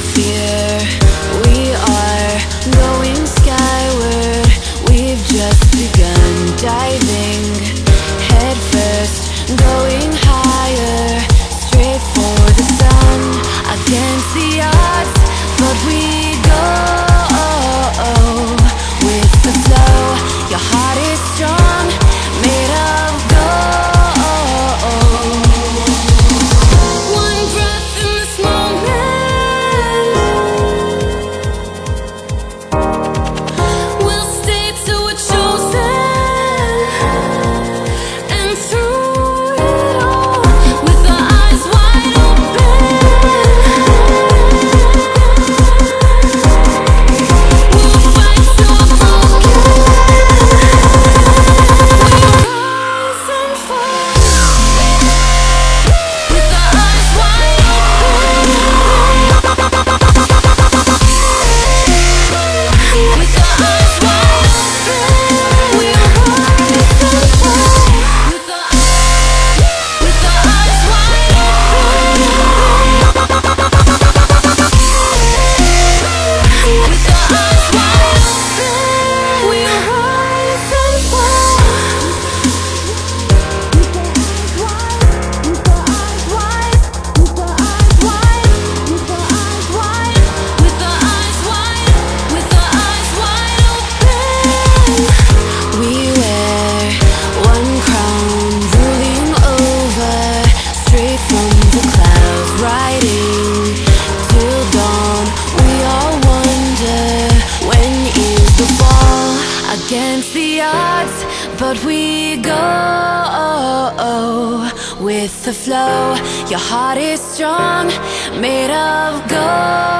feel the fall against the odds, but we go with the flow. Your heart is strong, made of gold.